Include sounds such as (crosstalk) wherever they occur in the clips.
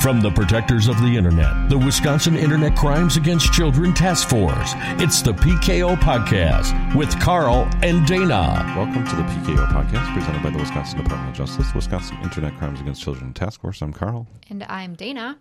From the protectors of the Internet, the Wisconsin Internet Crimes Against Children Task Force, it's the PKO Podcast with Carl and Dana. Welcome to the PKO Podcast presented by the Wisconsin Department of Justice, Wisconsin Internet Crimes Against Children Task Force. I'm Carl. And I'm Dana.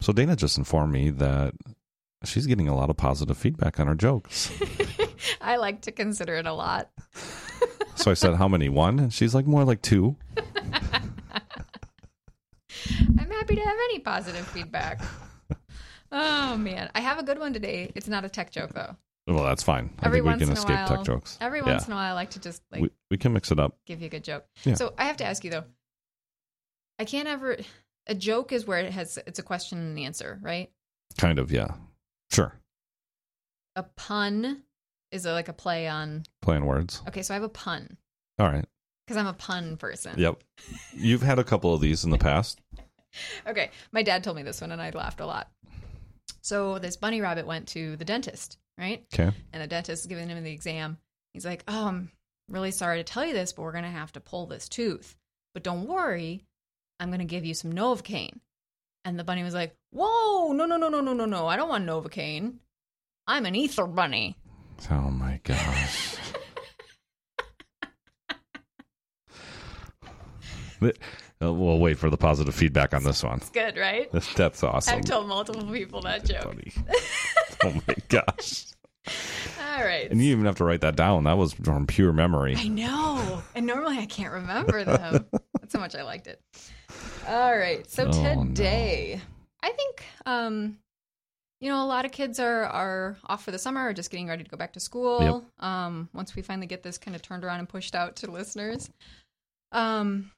So, Dana just informed me that she's getting a lot of positive feedback on her jokes. (laughs) I like to consider it a lot. so I said, How many? One? And she's like, More like two. (laughs) Happy to have any positive feedback. Oh man, I have a good one today. It's not a tech joke though. Well, that's fine. I Every think we once can in a escape while, tech jokes. Every Yeah. once in a while, I like to just like we, we can mix it up. give you a good joke. Yeah. So I have to ask you though. I can't ever. A joke is where it has it's a question and answer, right? Kind of, yeah. Sure. A pun is a, like a play on. Playing words. Okay, so I have a pun All right. because I'm a pun person. Yep. (laughs) You've had a couple of these in the past. (laughs) Okay, my dad told me this one and I laughed a lot. So this bunny rabbit went to the dentist, right? Okay. And the dentist is giving him the exam. He's like, "Oh, I'm really sorry to tell you this, but we're gonna have to pull this tooth. But don't worry, I'm gonna give you some Novocaine." And the bunny was like, "Whoa, no, no, no, no, no, no, no! I don't want Novocaine. I'm an ether bunny." Oh my gosh. (laughs) Uh, we'll wait for the positive feedback on this one. It's good, right? (laughs) That's awesome. I've told multiple people that joke. Oh my (laughs) gosh. All right. And you even have to write that down. That was from pure memory. I know. And normally I can't remember them. That's how much I liked it. All right. So Oh, no. today, I think um you know, a lot of kids are are off for the summer or just getting ready to go back to school. Um once we finally get this kind of turned around and pushed out to listeners. Um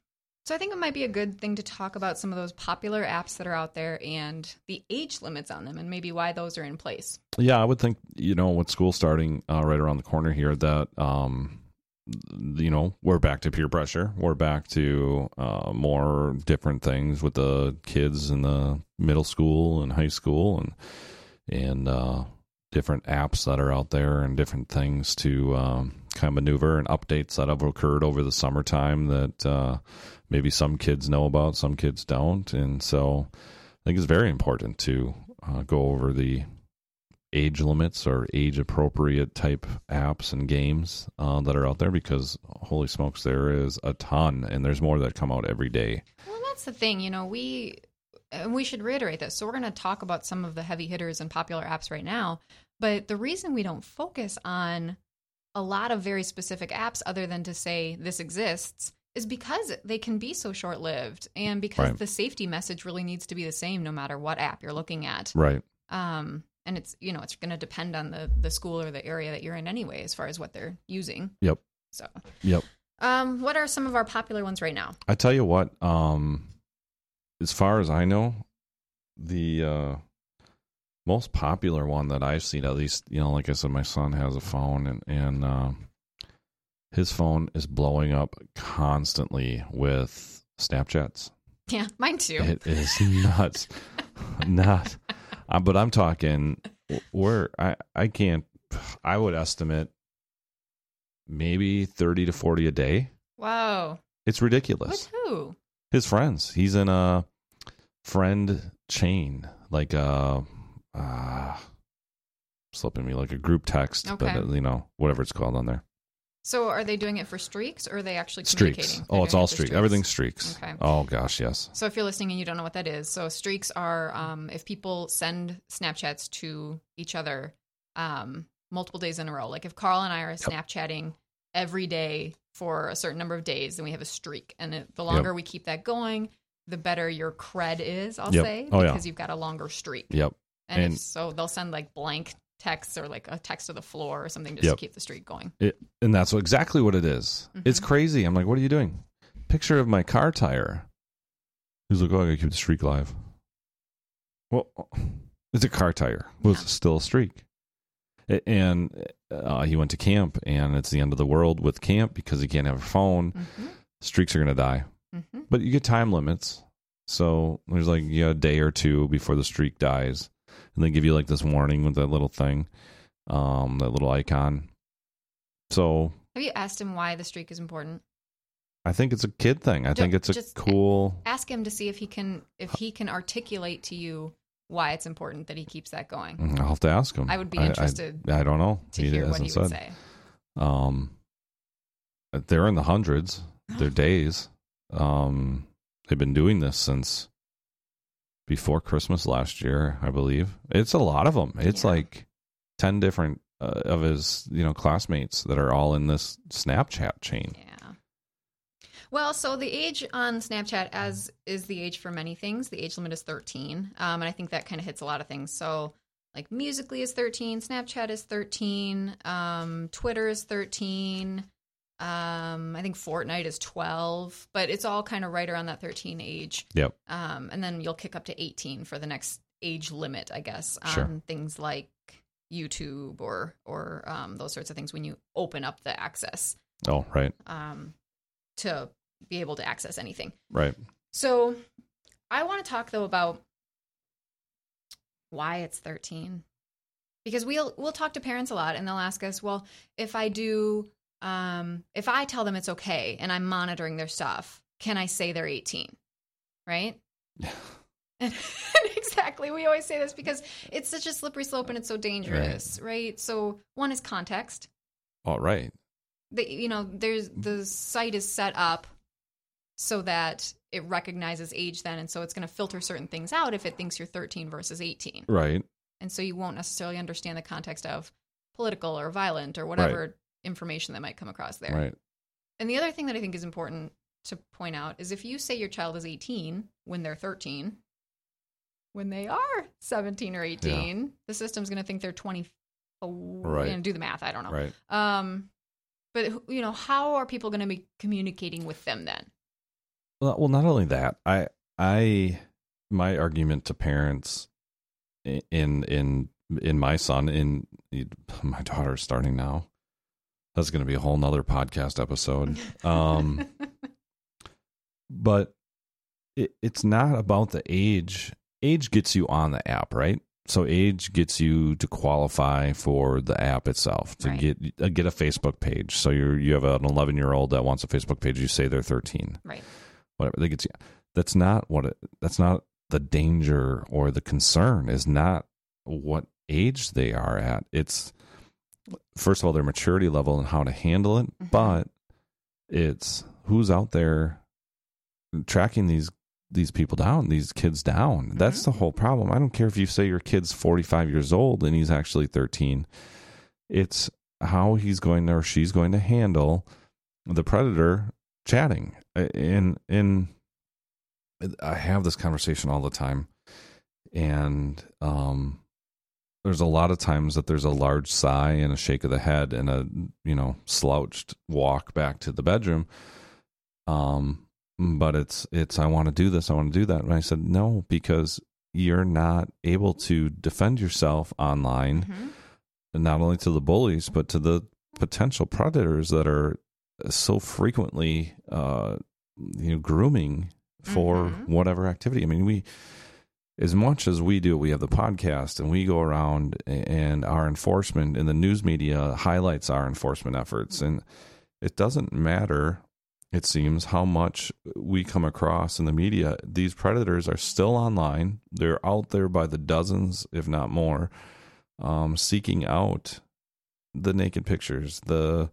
so I think it might be a good thing to talk about some of those popular apps that are out there and the age limits on them and maybe why those are in place. Yeah, I would think, you know, with school starting uh, right around the corner here, that, um, you know, we're back to peer pressure. We're back to uh, more different things with the kids in the middle school and high school and, and, uh, different apps that are out there and different things to um, kind of maneuver and updates that have occurred over the summertime that uh, maybe some kids know about, some kids don't. And so I think it's very important to uh, go over the age limits or age appropriate type apps and games uh, that are out there because holy smokes, there is a ton and there's more that come out every day. Well, that's the thing. You know, we and we should reiterate this. So we're going to talk about some of the heavy hitters and popular apps right now. But the reason we don't focus on a lot of very specific apps, other than to say this exists, is because they can be so short lived, and because Right. the safety message really needs to be the same no matter what app you're looking at. Right. Um, and it's you know it's going to depend on the the school or the area that you're in anyway, as far as what they're using. Yep. So, Yep. um, what are some of our popular ones right now? I tell you what, um, as far as I know, the uh, most popular one that I've seen, at least, you know, like I said, my son has a phone and, and uh, his phone is blowing up constantly with Snapchats. Yeah, mine too. It is nuts. Not, uh, but I'm talking where I, I can't, I would estimate maybe 30 to 40 a day. Wow. It's ridiculous With who? His friends. He's in a friend chain, like a uh, slipping me like a group text, but Okay. uh, you know whatever it's called on there. So are they doing it for streaks or are they actually Streaks. Oh, it's all it for streaks. Everything's streaks. Okay. Oh gosh, yes. So if you're listening and you don't know what that is, so streaks are um, if people send Snapchats to each other um, multiple days in a row. Like if Carl and I are Snapchatting every day for a certain number of days, then we have a streak. And it, the longer we keep that going, the better your cred is, I'll Yep. say, Oh, yeah. because you've got a longer streak. Yep. And, And- so, they'll send like blank texts or like a text to the floor or something just Yep. to keep the streak going. It, and that's exactly what it is. It's Mhm. crazy. I'm like, what are you doing? Picture of my car tire. He's like, oh, I gotta keep the streak alive. Well, it's a car tire. Well, it's still a streak. And uh, he went to camp, and it's the end of the world with camp because he can't have a phone. hmm Streaks are gonna die. hmm But you get time limits. So there's like know, a day or two before the streak dies. And they give you like this warning with that little thing, um, that little icon. So Have you asked him why the streak is important? I think it's a kid thing. I think it's a cool. Ask him to see if he can if he can articulate to you why it's important that he keeps that going. Mm, I'll have to ask him. I would be I- interested I, don't know. to hear what he would said. say. Um, they're in the hundreds. They're (gasps) days. Um, they've been doing this since before Christmas last year, I believe. It's a lot of them. It's Yeah. like ten different uh, of his, you know, classmates that are all in this Snapchat chain. Yeah. Well, so the age on Snapchat, as is the age for many things, the age limit is 13. Um, and I think that kind of hits a lot of things. So, like, Musically is 13, Snapchat is 13, um, Twitter is 13. Um, I think Fortnite is 12, but it's all kind of right around that 13 age. Yep. Um, and then you'll kick up to 18 for the next age limit, I guess, on Sure. things like YouTube or or um, those sorts of things when you open up the access Oh, right, um, to be able to access anything. right. So I want to talk though about why it's 13 because we'll we'll talk to parents a lot and they'll ask us, well, if I do um if I tell them it's okay and I'm monitoring their stuff, can I say they're 18? Right? (laughs) Exactly. We always say this because it's such a slippery slope and it's so dangerous, right? So one is context. All right. The, you know, there's the site is set up so that it recognizes age then and so it's going to filter certain things out if it thinks you're 13 versus 18. Right. And so you won't necessarily understand the context of political or violent or whatever information that might come across there. Right. And the other thing that I think is important to point out is if you say your child is 18 when they're 13, when they are 17 or 18, the system's going to think they're 20. Right. And do the math. I don't know. Right. Um, but you know, how are people going to be communicating with them then? Well, well, not only that, I, I, my argument to parents in in in my son in my daughter starting now. That's going to be a whole nother podcast episode. Um, (laughs) but it, it's not about the age. Age gets you on the app, right? So age gets you to qualify for the app itself to Right. get uh, get a Facebook page. So you you have an 11 year old that wants a Facebook page. You say they're 13 right. Whatever gets you that's not what it that's not the danger or the concern is not what age they are at. It's first of all their maturity level and how to handle it Mhm. but it's who's out there tracking these these people down these kids down. That's the whole problem. I don't care if you say your kid's 45 years old and he's actually 13 it's how he's going to or she's going to handle the predator chatting and and I have this conversation all the time. And um there's a lot of times that there's a large sigh and a shake of the head and a you know slouched walk back to the bedroom. Um but it's it's I want to do this I want to do that. And I said no because you're not able to defend yourself online Mhm. not only to the bullies but to the potential predators that are so frequently uh you know grooming for Mhm. whatever activity. I mean we as much as we do we have the podcast and we go around and our enforcement and the news media highlights our enforcement efforts. And it doesn't matter it seems how much we come across in the media. These predators are still online. They're out there by the dozens if not more um, seeking out the naked pictures the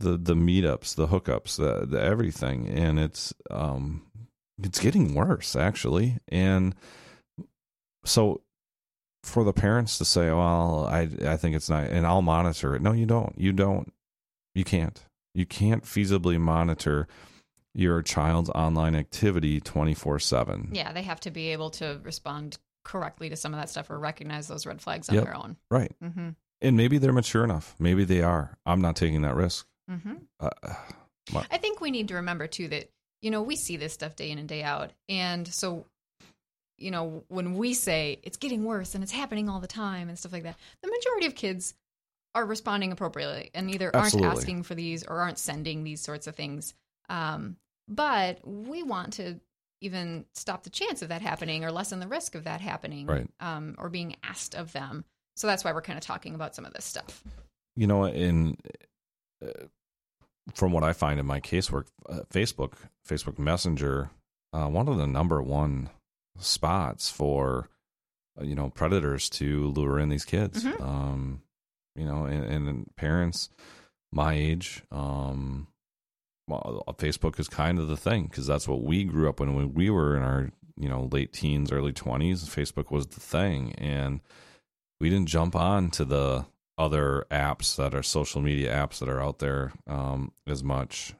the the meetups the hookups the, the everything. And it's um it's getting worse actually. And so for the parents to say well i i think it's not and i'll monitor it. No you don't. You don't. You can't. You can't feasibly monitor your child's online activity 24/7 Yeah, they have to be able to respond correctly to some of that stuff or recognize those red flags on Yep. their own. right. Mm-hmm. and maybe they're mature enough. Maybe they are. I'm not taking that risk Mm-hmm. uh, I think we need to remember too that you know we see this stuff day in and day out, and so you know when we say it's getting worse and it's happening all the time and stuff like that, the majority of kids are responding appropriately and either Absolutely. aren't asking for these or aren't sending these sorts of things. Um, but we want to even stop the chance of that happening or lessen the risk of that happening, Right. Um, or being asked of them. So that's why we're kind of talking about some of this stuff. you know in uh, from what I find in my casework, uh, Facebook, Facebook Messenger, uh, one of the number one spots for uh, you know predators to lure in these kids. Mhm. Um, you know, and, and parents my age, um, well, Facebook is kind of the thing because that's what we grew up when when we were in our you know late teens, early twenties. Facebook was the thing, and we didn't jump on to the other apps that are social media apps that are out there um, as much.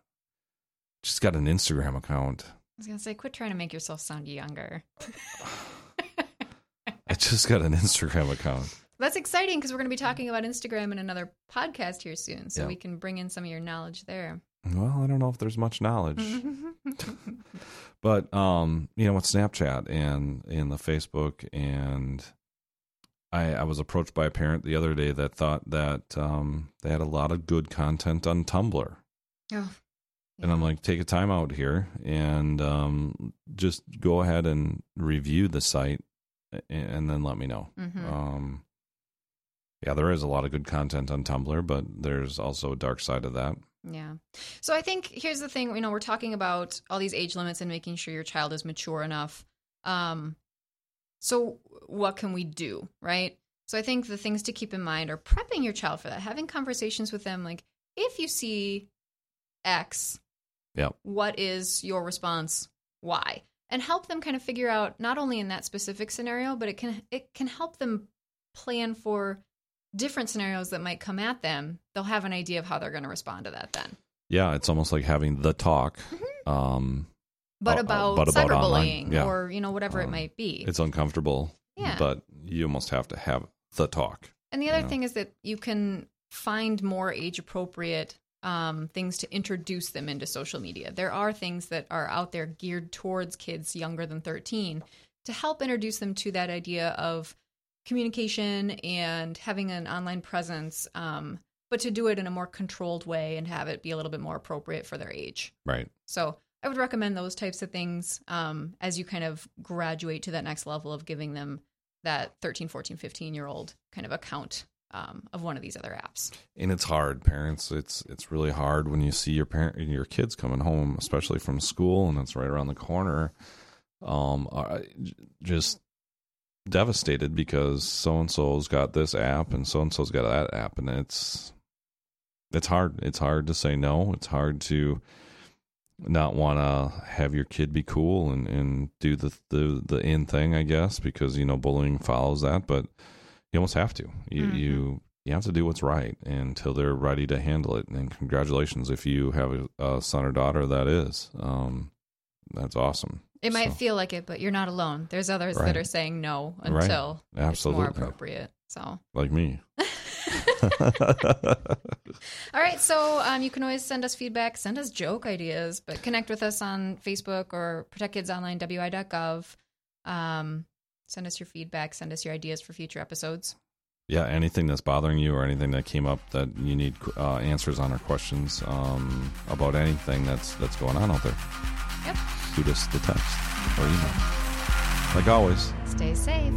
Just got an Instagram account. I was gonna say, quit trying to make yourself sound younger. (laughs) I just got an Instagram account. That's exciting because we're going to be talking about Instagram in another podcast here soon, so Yeah. we can bring in some of your knowledge there. Well, I don't know if there's much knowledge, (laughs) but um, you know, with Snapchat and in the Facebook, and I, I was approached by a parent the other day that thought that um, they had a lot of good content on Tumblr. oh, And I'm like, take a time out here and um, just go ahead and review the site a- and then let me know. Mhm. Um, yeah, there is a lot of good content on Tumblr, but there's also a dark side of that. Yeah. So I think here's the thing, you know, we're talking about all these age limits and making sure your child is mature enough. Um so what can we do, right? So I think the things to keep in mind are prepping your child for that, having conversations with them like if you see X, Yep. what is your response? Why? And help them kind of figure out not only in that specific scenario, but it can it can help them plan for different scenarios that might come at them. They'll have an idea of how they're going to respond to that then. Yeah, it's almost like having the talk. Um, But Uh, uh, about but about cyberbullying yeah. or you know whatever it Um, might be. it's uncomfortable, Yeah. but you almost have to have the talk. And the other Yeah. thing is that you can find more age appropriate um, things to introduce them into social media. There are things that are out there geared towards kids younger than 13 to help introduce them to that idea of communication and having an online presence, um, but to do it in a more controlled way and have it be a little bit more appropriate for their age. Right. So I would recommend those types of things um, as you kind of graduate to that next level of giving them that 13, 14, 15 year old kind of account um, of one of these other apps. and it's hard parents. It's it's really hard when you see your parent your kids coming home especially from school and it's right around the corner. Um just devastated because so and so's got this app and so and so's got that app and it's it's hard. It's hard to say no. It's hard to not want to have your kid be cool and and do the the the in thing i guess because you know bullying follows that but you almost have to you Mhm. you you have to do what's right until they're ready to handle it and congratulations if you have a, a son or daughter that is um that's awesome It might So- feel like it, but you're not alone. There's others Right. that are saying no Right. until it's Absolutely. more appropriate. So, like me (laughs) (laughs) all right. So um, you can always send us feedback, send us joke ideas, but connect with us on Facebook or protectkidsonline.wi.gov. Um, send us your feedback, send us your ideas for future episodes. yeah anything that's bothering you or anything that came up that you need uh, answers on or questions um about anything that's that's going on out there Yep. shoot us the text or email like always Stay safe.